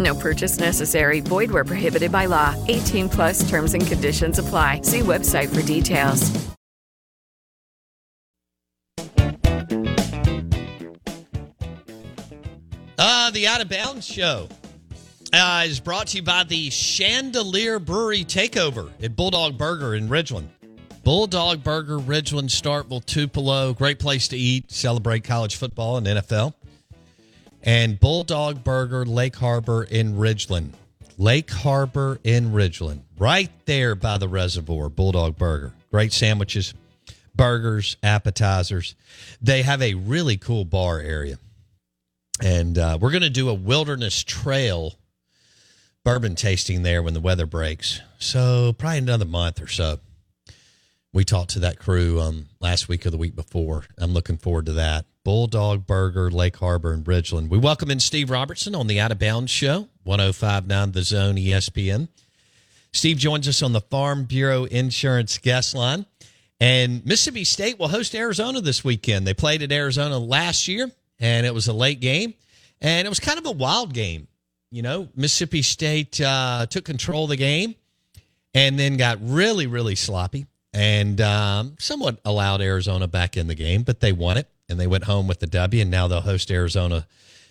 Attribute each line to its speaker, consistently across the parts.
Speaker 1: No purchase necessary. Void where prohibited by law. 18 plus terms and conditions apply. See website for details.
Speaker 2: Uh, the Out of Bounds Show uh, is brought to you by the Chandeleur Brewery Takeover at Bulldog Burger in Ridgeland. Bulldog Burger, Ridgeland, Starkville, Tupelo. Great place to eat, celebrate college football and NFL. And Bulldog Burger, Lake Harbor in Ridgeland. Lake Harbor in Ridgeland. Right there by the reservoir, Bulldog Burger. Great sandwiches, burgers, appetizers. They have a really cool bar area. And uh, we're going to do a wilderness trail bourbon tasting there when the weather breaks. So, probably another month or so we talked to that crew um, last week or the week before. I'm looking forward to that. Bulldog Burger, Lake Harbor, and Ridgeland. We welcome in Steve Robertson on the Out of Bounds Show, 1059 The Zone ESPN. Steve joins us on the Farm Bureau Insurance guest line. And Mississippi State will host Arizona this weekend. They played at Arizona last year, and it was a late game. And it was kind of a wild game. You know, Mississippi State uh, took control of the game and then got really, really sloppy and um, somewhat allowed Arizona back in the game, but they won it and they went home with the W. And now they'll host Arizona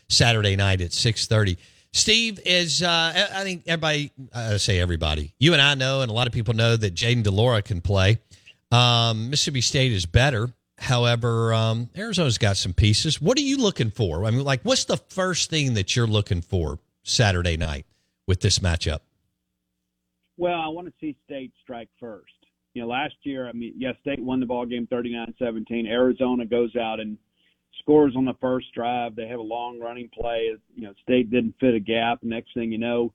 Speaker 2: Saturday night at six thirty. Steve is, uh, I think everybody, I say everybody, you and I know, and a lot of people know that Jayden de Laura can play. Um, Mississippi State is better. However, um, Arizona's got some pieces. What are you looking for? I mean, like, what's the first thing that you're looking for Saturday night with this matchup?
Speaker 3: Well, I want to see State strike first you know, last year, I mean, yes, State won the ball game 39-17. Arizona goes out and scores on the first drive. They have a long running play. You know, State didn't fit a gap. Next thing you know,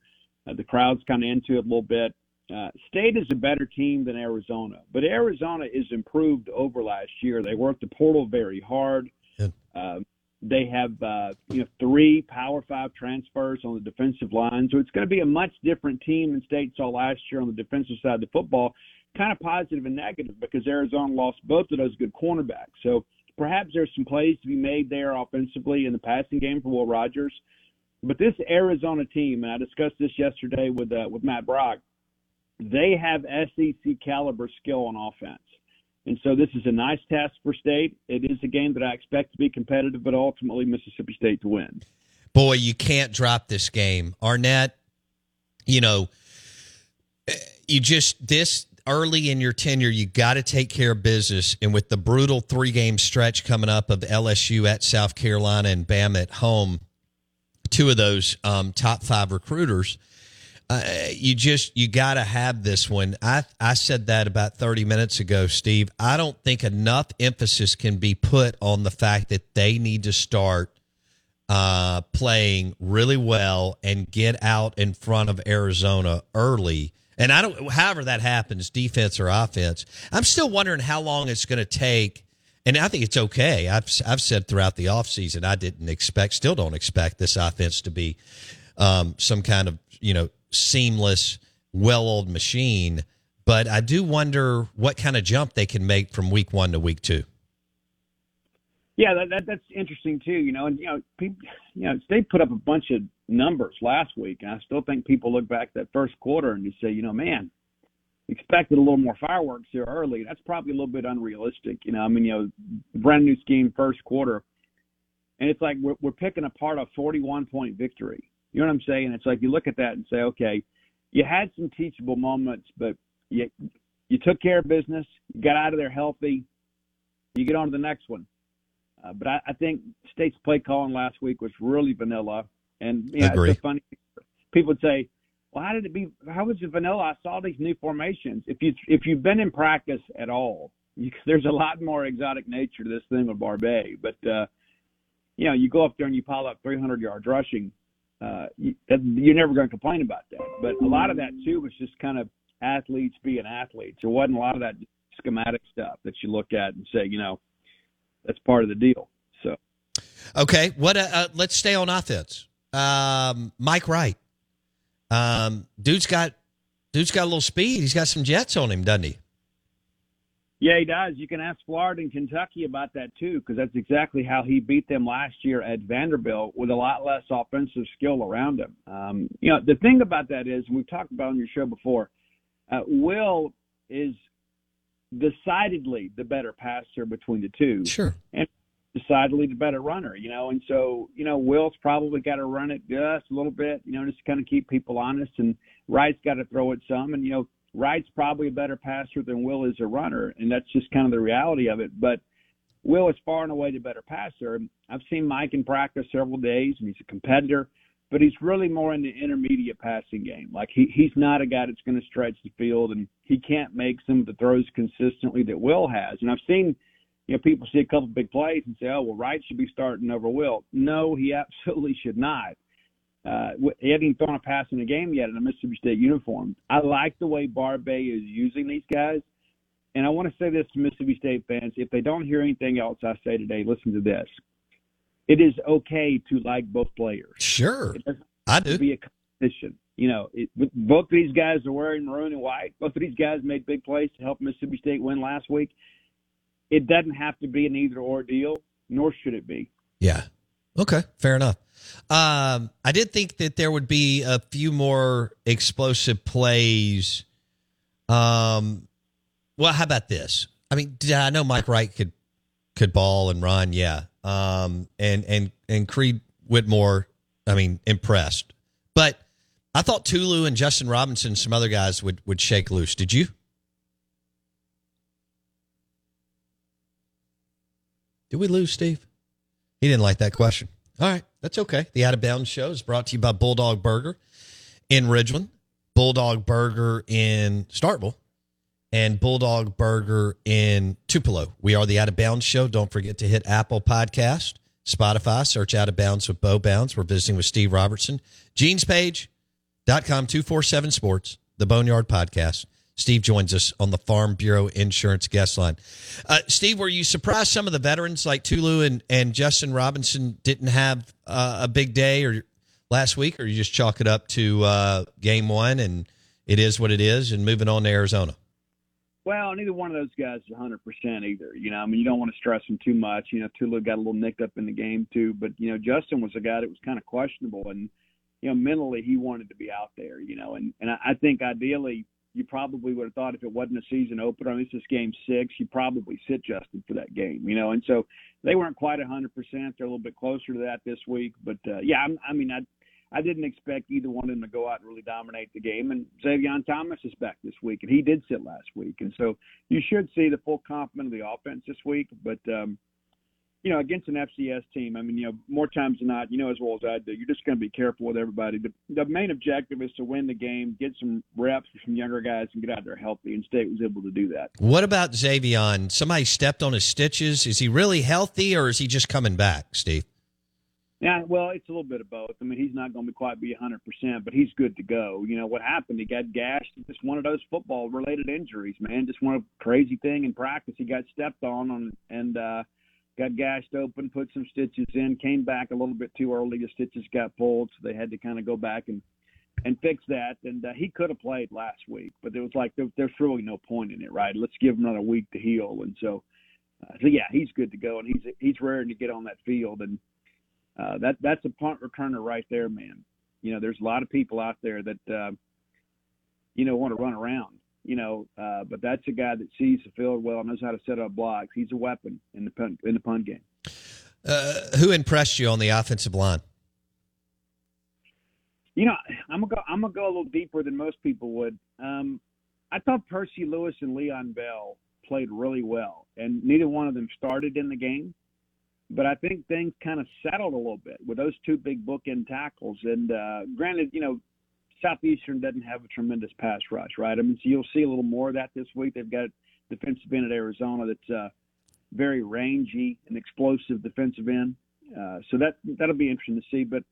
Speaker 3: uh, the crowd's kind of into it a little bit. Uh, State is a better team than Arizona, but Arizona is improved over last year. They worked the portal very hard. Yeah. Uh, they have uh, you know three Power Five transfers on the defensive line, so it's going to be a much different team than State saw last year on the defensive side of the football kind of positive and negative because Arizona lost both of those good cornerbacks. So perhaps there's some plays to be made there offensively in the passing game for Will Rogers. But this Arizona team, and I discussed this yesterday with uh, with Matt Brock, they have SEC caliber skill on offense. And so this is a nice test for State. It is a game that I expect to be competitive, but ultimately Mississippi State to win.
Speaker 2: Boy, you can't drop this game. Arnett, you know, you just this early in your tenure, you got to take care of business. And with the brutal three game stretch coming up of LSU at South Carolina and Bam at home, two of those um, top five recruiters, uh, you just you got to have this one. I I said that about thirty minutes ago, Steve. I don't think enough emphasis can be put on the fact that they need to start uh, playing really well and get out in front of Arizona early and I don't, however that happens, defense or offense, I'm still wondering how long it's going to take. And I think it's okay. I've, I've said throughout the offseason, I didn't expect, still don't expect this offense to be um, some kind of, you know, seamless, well oiled machine. But I do wonder what kind of jump they can make from week one to week two.
Speaker 3: Yeah, that, that that's interesting too. You know, and you know, people, you know, they put up a bunch of numbers last week, and I still think people look back at that first quarter and you say, you know, man, expected a little more fireworks here early. That's probably a little bit unrealistic. You know, I mean, you know, brand new scheme first quarter, and it's like we're, we're picking apart a 41 point victory. You know what I'm saying? It's like you look at that and say, okay, you had some teachable moments, but you you took care of business, you got out of there healthy, you get on to the next one. Uh, but I, I think State's play calling last week was really vanilla, and you know,
Speaker 2: Agree.
Speaker 3: it's so funny. People would say, well, how did it be? How was it vanilla? I saw these new formations. If you if you've been in practice at all, you, there's a lot more exotic nature to this thing with Barbay. But uh, you know, you go up there and you pile up 300 yards rushing. Uh, you, you're never going to complain about that. But a lot of that too was just kind of athletes being athletes. There wasn't a lot of that schematic stuff that you look at and say, you know, that's part of the deal. So,
Speaker 2: Okay, what? Uh, uh, let's stay on offense. Um, Mike Wright, um, dude's got dude's got a little speed. He's got some jets on him, doesn't he?
Speaker 3: Yeah, he does. You can ask Florida and Kentucky about that too, because that's exactly how he beat them last year at Vanderbilt with a lot less offensive skill around him. Um, you know, the thing about that is, and we've talked about on your show before, uh, Will is decidedly the better passer between the two.
Speaker 2: Sure.
Speaker 3: And decidedly the better runner, you know, and so, you know, Will's probably got to run it just a little bit, you know, just to kind of keep people honest, and Wright's got to throw it some, and, you know, Wright's probably a better passer than Will is a runner, and that's just kind of the reality of it. But Will is far and away the better passer. I've seen Mike in practice several days, and he's a competitor, but he's really more in the intermediate passing game. Like he he's not a guy that's going to stretch the field, and he can't make some of the throws consistently that Will has. And I've seen, you know, people see a couple big plays and say, "Oh, well, Wright should be starting over Will." No, he absolutely should not. Uh, he hadn't even thrown a pass in a game yet in a Mississippi State uniform. I like the way Barbay is using these guys. And I want to say this to Mississippi State fans. If they don't hear anything else I say today, listen to this. It is okay to like both players.
Speaker 2: Sure, I do.
Speaker 3: be a competition. You know, it, both of these guys are wearing maroon and white. Both of these guys made big plays to help Mississippi State win last week. It doesn't have to be an either or deal, nor should it be.
Speaker 2: Yeah. Okay, fair enough. Um, I did think that there would be a few more explosive plays. Um, well, how about this? I mean, I know Mike Wright could could ball and run, yeah. Um, and and and Creed Whitmore, I mean, impressed. But I thought Tulu and Justin Robinson, some other guys would would shake loose. Did you? Did we lose Steve? He didn't like that question. All right, that's okay. The Out of Bounds Show is brought to you by Bulldog Burger in Ridgeland, Bulldog Burger in Starkville, and Bulldog Burger in Tupelo. We are the Out of Bounds Show. Don't forget to hit Apple Podcast, Spotify, search Out of Bounds with Bo Bounds. We're visiting with Steve Robertson. Genespage.com, 247 Sports, the Boneyard Podcast. Steve joins us on the Farm Bureau Insurance guest line. Uh, Steve, were you surprised some of the veterans like Tulu and, and Justin Robinson didn't have uh, a big day or last week, or you just chalk it up to uh, game one and it is what it is and moving on to Arizona?
Speaker 3: Well, neither one of those guys is 100% either. You know, I mean, you don't want to stress them too much. You know, Tulu got a little nicked up in the game too, but you know, Justin was a guy that was kind of questionable, and you know, mentally he wanted to be out there. You know, and and I, I think ideally you probably would have thought if it wasn't a season opener, I mean, this is game six, you probably sit Justin for that game. You know, and so they weren't quite a 100%. They're a little bit closer to that this week, but uh, yeah, I'm, I mean, I I didn't expect either one of them to go out and really dominate the game. And Zavion Thomas is back this week, and he did sit last week. And so you should see the full complement of the offense this week. But, um, you know, against an FCS team, I mean, you know, more times than not, you know as well as I do, you're just going to be careful with everybody. The, the main objective is to win the game, get some reps some younger guys, and get out there healthy. And State was able to do that.
Speaker 2: What about Zavion? Somebody stepped on his stitches. Is he really healthy or is he just coming back, Steve?
Speaker 3: Yeah, well, it's a little bit of both. I mean, he's not going to be quite be 100%, but he's good to go. You know, what happened? He got gashed. Just one of those football related injuries, man. Just one crazy thing in practice. He got stepped on, on and uh, got gashed open, put some stitches in, came back a little bit too early. The stitches got pulled, so they had to kind of go back and and fix that. And uh, he could have played last week, but it was like there, there's really no point in it, right? Let's give him another week to heal. And so, uh, so yeah, he's good to go, and he's he's raring to get on that field, and uh, that that's a punt returner right there, man. You know, there's a lot of people out there that uh, you know want to run around, you know, uh, but that's a guy that sees the field well, knows how to set up blocks. He's a weapon in the punt, in the punt game.
Speaker 2: Uh, who impressed you on the offensive line?
Speaker 3: You know, I'm gonna go. I'm gonna go a little deeper than most people would. Um, I thought Percy Lewis and Leon Bell played really well, and neither one of them started in the game. But I think things kind of settled a little bit with those two big bookend tackles. And uh, granted, you know, Southeastern doesn't have a tremendous pass rush, right? I mean, so you'll see a little more of that this week. They've got defensive end at Arizona that's uh, very rangy and explosive defensive end. Uh, so that that'll be interesting to see. But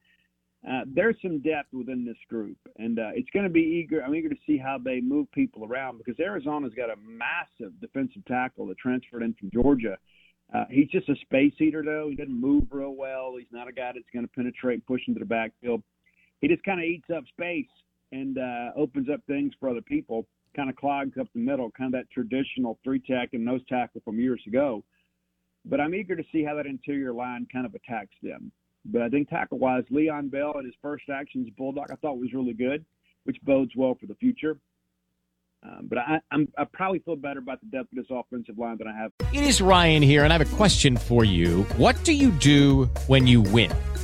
Speaker 3: uh, there's some depth within this group, and uh, it's going to be eager. I'm eager to see how they move people around because Arizona's got a massive defensive tackle that transferred in from Georgia. Uh, he's just a space eater, though. He doesn't move real well. He's not a guy that's going to penetrate push into the backfield. He just kind of eats up space and uh, opens up things for other people. Kind of clogs up the middle, kind of that traditional three tack and nose tackle from years ago. But I'm eager to see how that interior line kind of attacks them. But I think tackle wise, Leon Bell and his first actions Bulldog I thought was really good, which bodes well for the future. Um, but I, I'm, I probably feel better about the depth of this offensive line than I have.
Speaker 4: It is Ryan here, and I have a question for you. What do you do when you win?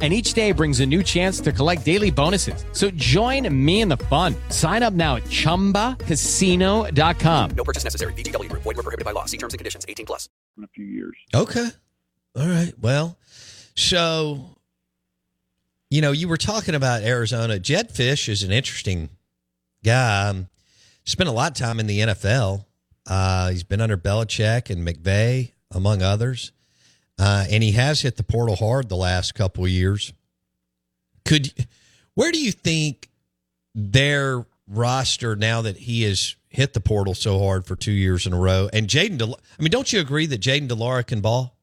Speaker 4: and each day brings a new chance to collect daily bonuses. So join me in the fun. Sign up now at ChumbaCasino.com.
Speaker 5: No purchase necessary. VGW. Void were prohibited by law. See terms and conditions. 18 plus.
Speaker 3: In a few years.
Speaker 2: Okay. All right. Well, so, you know, you were talking about Arizona. Jedd Fisch is an interesting guy. Um, spent a lot of time in the NFL. Uh, he's been under Belichick and McVay, among others. Uh, and he has hit the portal hard the last couple of years. Could where do you think their roster now that he has hit the portal so hard for two years in a row? And Jayden, Del- I mean, don't you agree that Jayden de Laura can ball?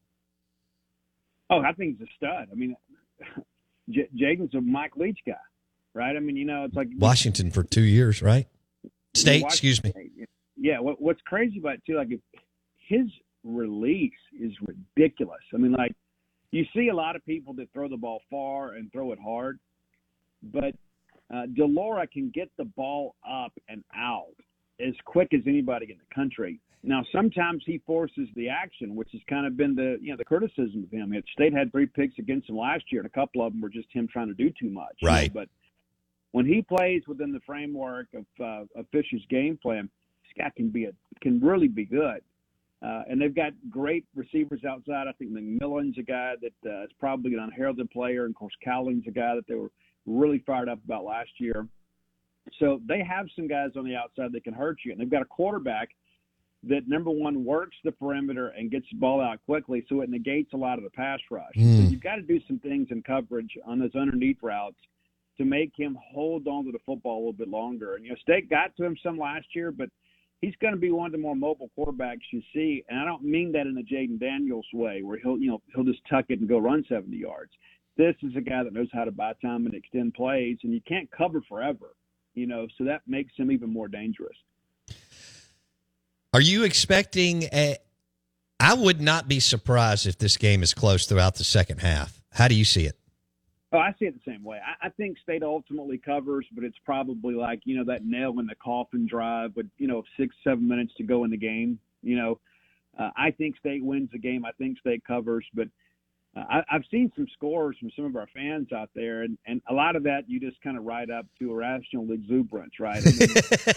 Speaker 3: Oh, I think he's a stud. I mean, J- Jayden's a Mike Leach guy, right? I mean, you know, it's like
Speaker 2: Washington for two years, right? State, excuse me.
Speaker 3: Yeah. What, what's crazy about it too, like if his release is ridiculous. I mean, like you see a lot of people that throw the ball far and throw it hard, but uh, de Laura can get the ball up and out as quick as anybody in the country. Now, sometimes he forces the action, which has kind of been the you know the criticism of him. State had three picks against him last year, and a couple of them were just him trying to do too much.
Speaker 2: Right.
Speaker 3: You know? But when he plays within the framework of, uh, of Fisch's game plan, this guy can be a can really be good. Uh, and they've got great receivers outside. I think McMillan's a guy that uh, is probably an unheralded player, and of course Cowing's a guy that they were really fired up about last year. So they have some guys on the outside that can hurt you, and they've got a quarterback that number one works the perimeter and gets the ball out quickly, so it negates a lot of the pass rush.
Speaker 2: Mm.
Speaker 3: So you've got to do some things in coverage on those underneath routes to make him hold on to the football a little bit longer. And you know, State got to him some last year, but he's going to be one of the more mobile quarterbacks you see, and I don't mean that in a Jayden Daniels way, where he'll you know he'll just tuck it and go run 70 yards. This is a guy that knows how to buy time and extend plays, and you can't cover forever, you know, so that makes him even more dangerous.
Speaker 2: Are you expecting a? I would not be surprised if this game is close throughout the second half. How do you see it?
Speaker 3: Oh, I see it the same way. I, I think State ultimately covers, but it's probably like you know that nail in the coffin drive with you know six seven minutes to go in the game. You know, uh, I think State wins the game. I think State covers, but I, I've seen some scores from some of our fans out there, and, and a lot of that you just kind of write up to irrational exuberance, right? I mean,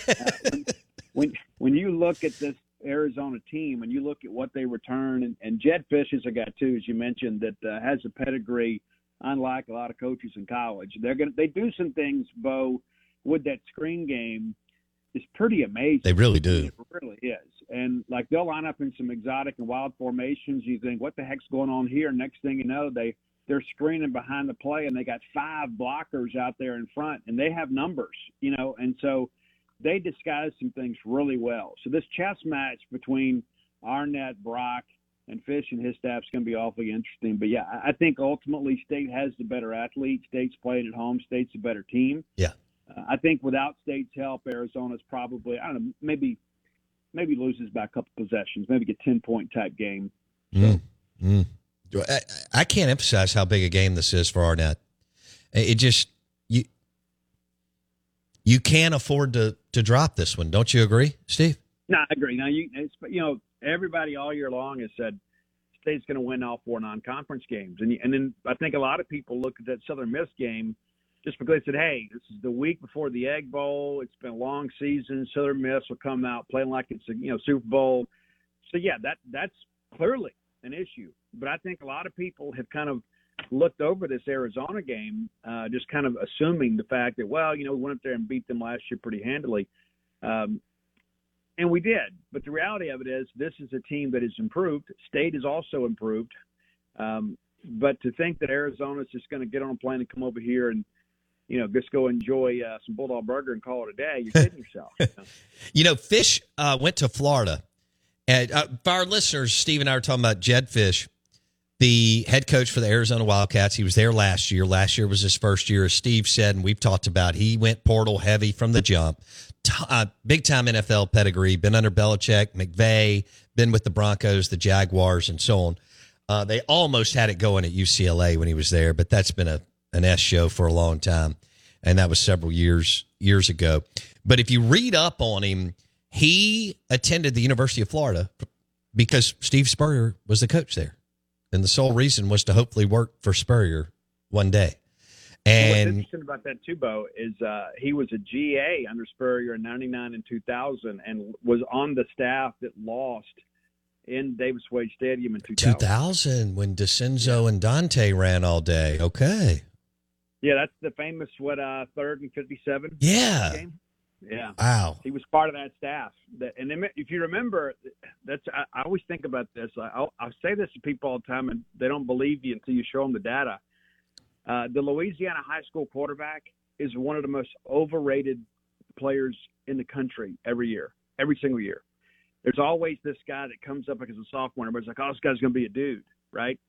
Speaker 3: uh, when, when when you look at this Arizona team and you look at what they return, and, and Jedd Fisch is a guy too, as you mentioned, that uh, has a pedigree unlike a lot of coaches in college. They're gonna they do some things, Bo, with that screen game is pretty amazing.
Speaker 2: They really do.
Speaker 3: It really is. And like they'll line up in some exotic and wild formations. You think, what the heck's going on here? Next thing you know, they they're screening behind the play and they got five blockers out there in front and they have numbers, you know, and so they disguise some things really well. So this chess match between Arnett, Brock, and Fisch and his staff is going to be awfully interesting. But yeah, I think ultimately State has the better athlete. State's playing at home. State's a better team.
Speaker 2: Yeah.
Speaker 3: Uh, I think without State's help, Arizona's probably I don't know maybe maybe loses by a couple possessions, maybe a ten point type game.
Speaker 2: Mm. Mm. I, I can't emphasize how big a game this is for Arnett. It just you you can't afford to to drop this one. Don't you agree, Steve?
Speaker 3: No, I agree. Now you it's, you know everybody all year long has said State's going to win all four non-conference games, and and then I think a lot of people look at that Southern Miss game just because they said, "Hey, this is the week before the Egg Bowl. It's been a long season. Southern Miss will come out playing like it's a you know Super Bowl." So yeah, that that's clearly an issue. But I think a lot of people have kind of looked over this Arizona game, uh, just kind of assuming the fact that well, you know, we went up there and beat them last year pretty handily. Um, and we did. But the reality of it is, this is a team that has improved. State has also improved. Um, but to think that Arizona's just going to get on a plane and come over here and you know, just go enjoy uh, some Bulldog Burger and call it a day. You're kidding yourself. You know,
Speaker 2: Fisch uh, went to Florida. And uh, for our listeners, Steve and I were talking about Jedd Fisch, the head coach for the Arizona Wildcats. He was there last year. Last year was his first year, as Steve said, and we've talked about. He went portal heavy from the jump. T- uh, big time NFL pedigree. Been under Belichick, McVay. Been with the Broncos, the Jaguars, and so on. Uh, they almost had it going at UCLA when he was there, but that's been a an S show for a long time, and that was several years years ago. But if you read up on him, he attended the University of Florida because Steve Spurrier was the coach there, and the sole reason was to hopefully work for Spurrier one day. And
Speaker 3: what's interesting about that too, Bo, is uh, he was a GA under Spurrier in '99 and 2000, and was on the staff that lost in Davis Wade Stadium in 2000.
Speaker 2: 2000 when DeCenzo and Dante ran all day. Okay.
Speaker 3: Yeah, that's the famous what uh third and fifty seven.
Speaker 2: Yeah.
Speaker 3: Game. Yeah.
Speaker 2: Wow.
Speaker 3: He was part of that staff. That, and if you remember, that's I, I always think about this. I, I say this to people all the time, and they don't believe you until you show them the data. Uh, the Louisiana high school quarterback is one of the most overrated players in the country every year, every single year. There's always this guy that comes up like as a sophomore, and everybody's like, "Oh, this guy's going to be a dude," right?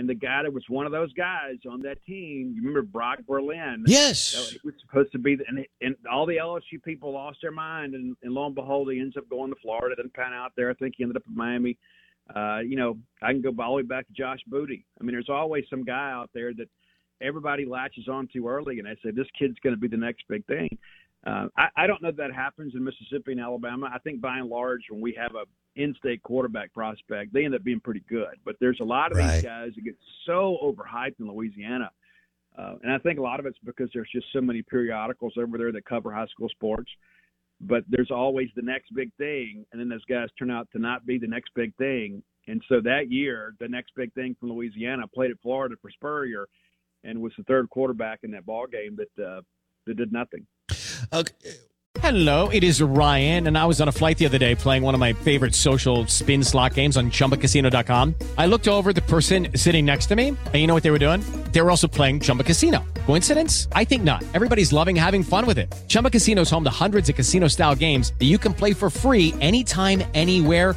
Speaker 3: and the guy that was one of those guys on that team, you remember Brock Berlin?
Speaker 2: Yes,
Speaker 3: he was supposed to be, and, and all the LSU people lost their mind, and, and lo and behold, he ends up going to Florida. Didn't pan out there. I think he ended up in Miami. Uh, you know, I can go all the way back to Josh Booty. I mean, there's always some guy out there that everybody latches on too early, and they say this kid's going to be the next big thing. Uh, I, I don't know if that happens in Mississippi and Alabama. I think by and large, when we have a in-state quarterback prospect, they end up being pretty good. But there's a lot of
Speaker 2: Right.
Speaker 3: these guys that get so overhyped in Louisiana, uh, and I think a lot of it's because there's just so many periodicals over there that cover high school sports. But there's always the next big thing, and then those guys turn out to not be the next big thing. And so that year, the next big thing from Louisiana played at Florida for Spurrier, and was the third quarterback in that ball game that uh, that did nothing.
Speaker 2: Okay.
Speaker 4: Hello, it is Ryan, and I was on a flight the other day playing one of my favorite social spin slot games on chumbacasino.com. I looked over the person sitting next to me, and you know what they were doing? They were also playing Chumba Casino. Coincidence? I think not. Everybody's loving having fun with it. Chumba Casino is home to hundreds of casino style games that you can play for free anytime, anywhere,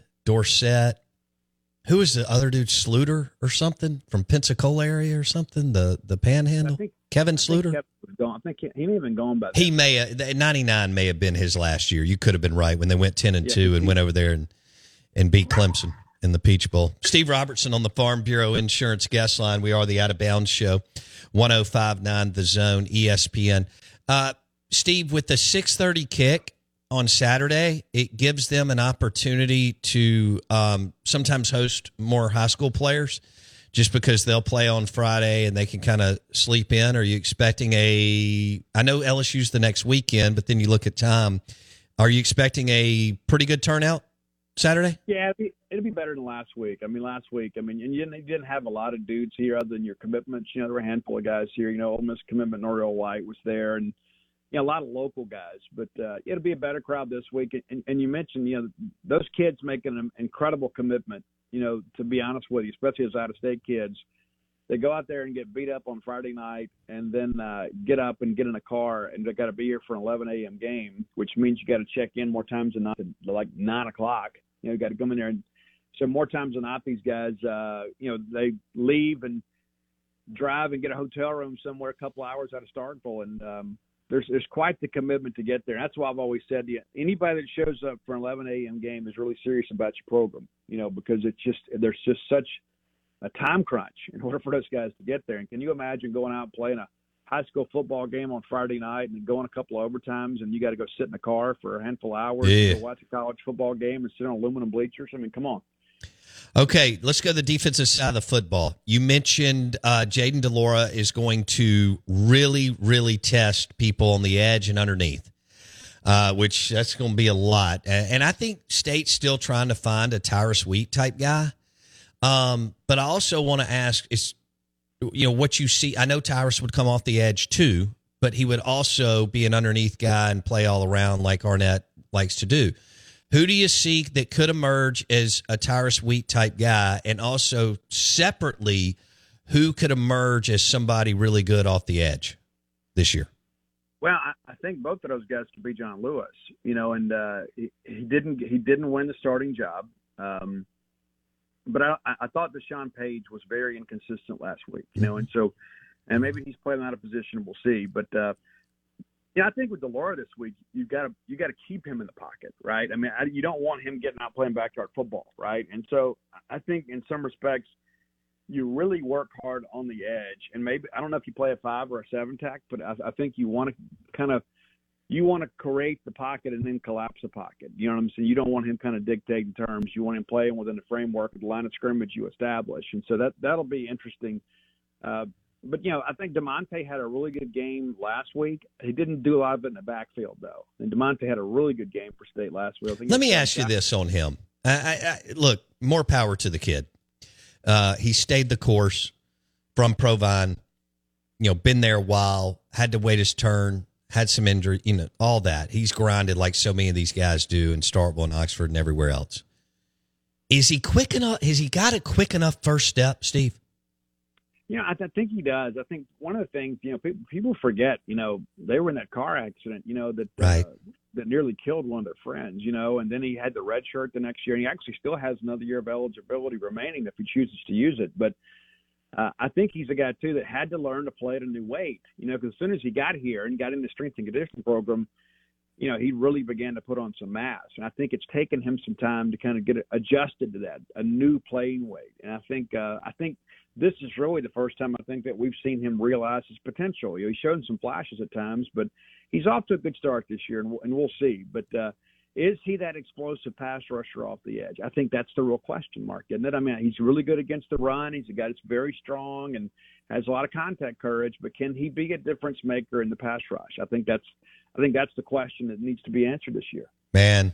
Speaker 2: Dorsett. Who is the other dude? Sluter or something from Pensacola area or something? The the Panhandle.
Speaker 3: Think-
Speaker 2: Kevin
Speaker 3: I think
Speaker 2: Sluter.
Speaker 3: Kevin was gone. I think he, he may have been gone by
Speaker 2: He may have, 99 may have been his last year. You could have been right when they went 10 and
Speaker 3: Yeah,
Speaker 2: 2 and went over there and, and beat Clemson in the Peach Bowl. Steve Robertson on the Farm Bureau Insurance Guest Line. We are the Out of Bounds Show, 1059 The Zone, ESPN. Uh, Steve, with the 630 kick on Saturday, it gives them an opportunity to um, sometimes host more high school players just because they'll play on Friday and they can kind of sleep in? Are you expecting a? I know LSU's the next weekend, but then you look at time. Are you expecting a pretty good turnout Saturday?
Speaker 3: Yeah, it'd be, it'd be better than last week. I mean, last week, I mean, and you didn't, you didn't have a lot of dudes here other than your commitments. You know, there were a handful of guys here. You know, Ole Miss commitment, Noriel White was there, and you know, a lot of local guys. But uh, it'll be a better crowd this week. And, and you mentioned, you know, those kids making an incredible commitment. You know, to be honest with you, especially as out-of-state kids, they go out there and get beat up on Friday night, and then uh, get up and get in a car, and they got to be here for an 11 a.m. game, which means you got to check in more times than not, like nine o'clock. You know, you got to come in there and so more times than not, these guys, uh, you know, they leave and drive and get a hotel room somewhere a couple hours out of Starkville, and um, there's there's quite the commitment to get there. And that's why I've always said to you, anybody that shows up for an 11 a.m. game is really serious about your program, you know, because it's just there's just such a time crunch in order for those guys to get there. And can you imagine going out and playing a high school football game on Friday night and going a couple of overtimes and you got to go sit in the car for a handful of hours
Speaker 2: Yeah.
Speaker 3: to watch a college football game and sit on aluminum bleachers? I mean, come on.
Speaker 2: Okay, let's go to the defensive side of the football. You mentioned uh, Jayden de Laura is going to really, really test people on the edge and underneath, uh, which that's going to be a lot. And I think State's still trying to find a Tyrus Wheat type guy. Um, but I also want to ask is, you know, what you see. I know Tyrus would come off the edge too, but he would also be an underneath guy and play all around like Arnett likes to do. Who do you see that could emerge as a Tyrus Wheat type guy? And also separately, who could emerge as somebody really good off the edge this year?
Speaker 3: Well, I, think both of those guys could be John Lewis, you know, and uh, he, he didn't he didn't win the starting job, um, but I, I thought Deshaun Page was very inconsistent last week, you know, and so and maybe he's playing out of position. We'll see, but uh, yeah, I think with de Laura this week, you got to you got to keep him in the pocket, right? I mean, I, you don't want him getting out playing backyard football, right? And so I think in some respects you really work hard on the edge, and maybe I don't know if you play a five or a seven tack, but I, I think you want to kind of you want to create the pocket and then collapse the pocket. You know what I'm saying? You don't want him kind of dictating terms. You want him playing within the framework of the line of scrimmage you establish, and so that that'll be interesting. Uh, but you know, I think Demonte had a really good game last week. He didn't do a lot of it in the backfield though, and Demonte had a really good game for State last week. I think he
Speaker 2: Let me ask you this on him. I, I, I, look, more power to the kid. Uh, he stayed the course from Provine. You know, been there a while, had to wait his turn, had some injury, you know, all that. He's grinded like so many of these guys do in Starkville and Oxford and everywhere else. Is he quick enough? Has he got a quick enough first step, Steve?
Speaker 3: You know, I, I think he does. I think one of the things, you know, people, people forget, you know, they were in that car accident, you know, that
Speaker 2: Right.
Speaker 3: uh, that nearly killed one of their friends, you know, and then he had the red shirt the next year, and he actually still has another year of eligibility remaining if he chooses to use it. But uh, I think he's a guy too that had to learn to play at a new weight, you know, because as soon as he got here and got in the strength and conditioning program, you know, he really began to put on some mass, and I think it's taken him some time to kind of get adjusted to that, a new playing weight. And I think, uh, I think this is really the first time I think that we've seen him realize his potential. You know, he's shown some flashes at times, but he's off to a good start this year, and we'll, and we'll see. But uh, is he that explosive pass rusher off the edge? I think that's the real question mark, isn't it? I mean, he's really good against the run. He's a guy that's very strong and has a lot of contact courage, but can he be a difference maker in the pass rush? I think that's I think that's the question that needs to be answered this year.
Speaker 2: Man,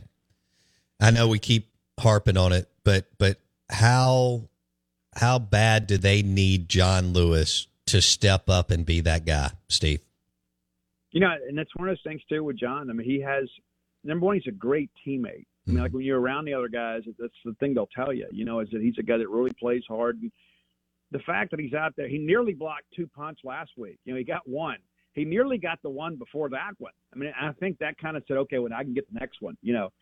Speaker 2: I know we keep harping on it, but but how how bad do they need John Lewis to step up and be that guy, Steve?
Speaker 3: You know, and that's one of those things too with John. I mean, he has number one, he's a great teammate. I mean, like mm-hmm. when you're around the other guys, that's the thing they'll tell you. You know, is that he's a guy that really plays hard. And the fact that he's out there, he nearly blocked two punts last week. You know, he got one. He nearly got the one before that one. I mean, I think that kind of said, okay, well, I can get the next one. You know,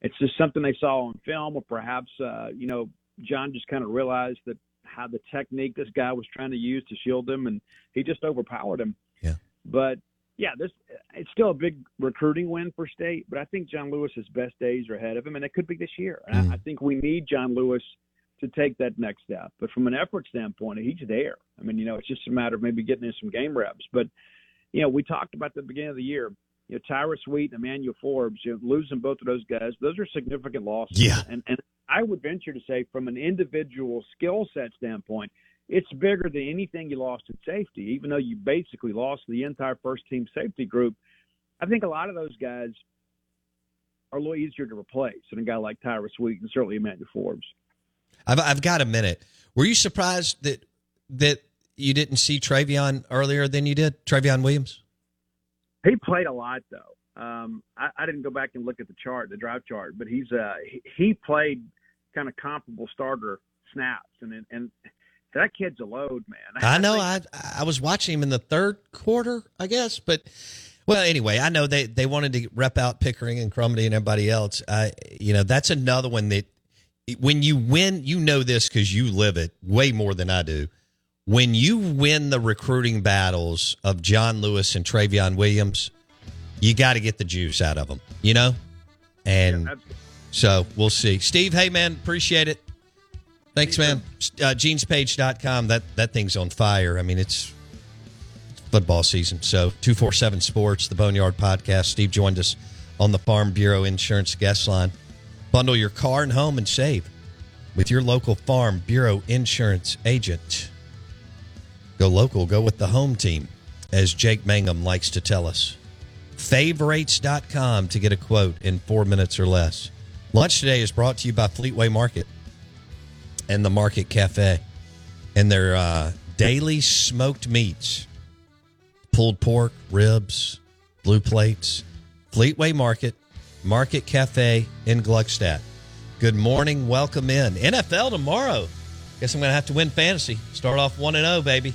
Speaker 3: it's just something they saw on film, or perhaps, uh, you know, John just kind of realized that how the technique this guy was trying to use to shield him, and he just overpowered him.
Speaker 2: Yeah.
Speaker 3: But yeah, this it's still a big recruiting win for State, but I think John Lewis's best days are ahead of him, and it could be this year. And I, I think we need John Lewis to take that next step. But from an effort standpoint, he's there. I mean, you know, it's just a matter of maybe getting in some game reps. But you know, we talked about the beginning of the year. You know, Tyrus Wheat and Emmanuel Forbes, you know, losing both of those guys, those are significant losses.
Speaker 2: Yeah.
Speaker 3: And and I would venture to say, from an individual skill set standpoint, it's bigger than anything you lost at safety, even though you basically lost the entire first team safety group. I think a lot of those guys are a little easier to replace than a guy like Tyrus Wheat and certainly Emmanuel Forbes.
Speaker 2: I've I've got a minute. Were you surprised that that you didn't see Trevion earlier than you did, Trevion Williams?
Speaker 3: He played a lot though. Um, I, I didn't go back and look at the chart, the drive chart, but he's uh he, he played kind of comparable starter snaps, and and that kid's a load, man.
Speaker 2: I know. I I was watching him in the third quarter, I guess, but well, anyway, I know they they wanted to rep out Pickering and Crumedy and everybody else. Uh, you know, that's another one that when you win, you know this because you live it way more than I do. When you win the recruiting battles of John Lewis and Trevion Williams, you got to get the juice out of them, you know? And
Speaker 3: Yeah,
Speaker 2: so we'll see. Steve, hey, man, appreciate it. Thanks, man. Uh, genespage.com. That, that thing's on fire. I mean, it's football season. So 247 Sports, the Boneyard Podcast. Steve joined us on the Farm Bureau Insurance guest line. Bundle your car and home and save with your local Farm Bureau Insurance agent. Go local, go with the home team, as Jake Mangum likes to tell us. Favorites.com to get a quote in four minutes or less. Lunch today is brought to you by Fleetway Market and the Market Cafe and their uh, daily smoked meats pulled pork, ribs, blue plates. Fleetway Market, Market Cafe in Gluckstadt. Good morning. Welcome in. NFL tomorrow. Guess I'm going to have to win fantasy. Start off 1 and 0, baby.